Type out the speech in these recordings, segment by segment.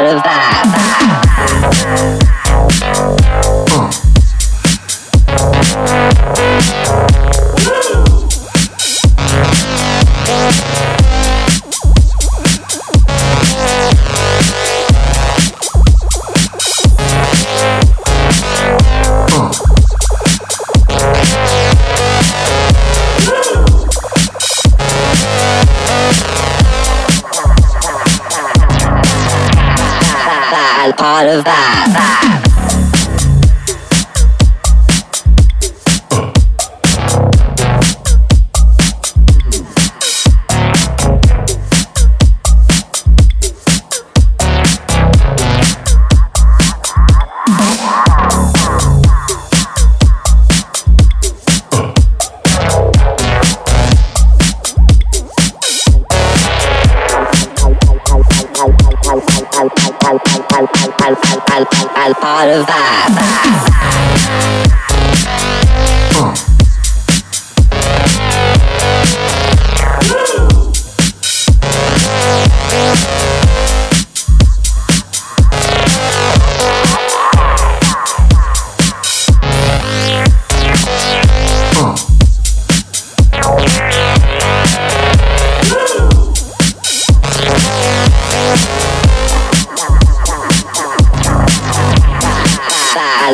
out of that. lot of that. that. al part of that.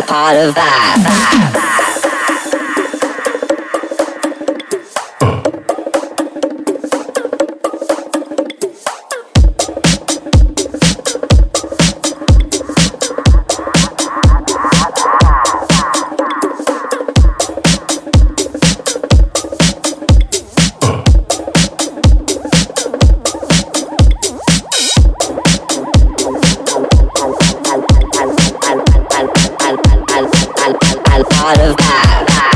part of that. lot, a lot of that.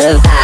lot of that.